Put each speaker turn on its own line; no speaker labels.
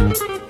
Thank you.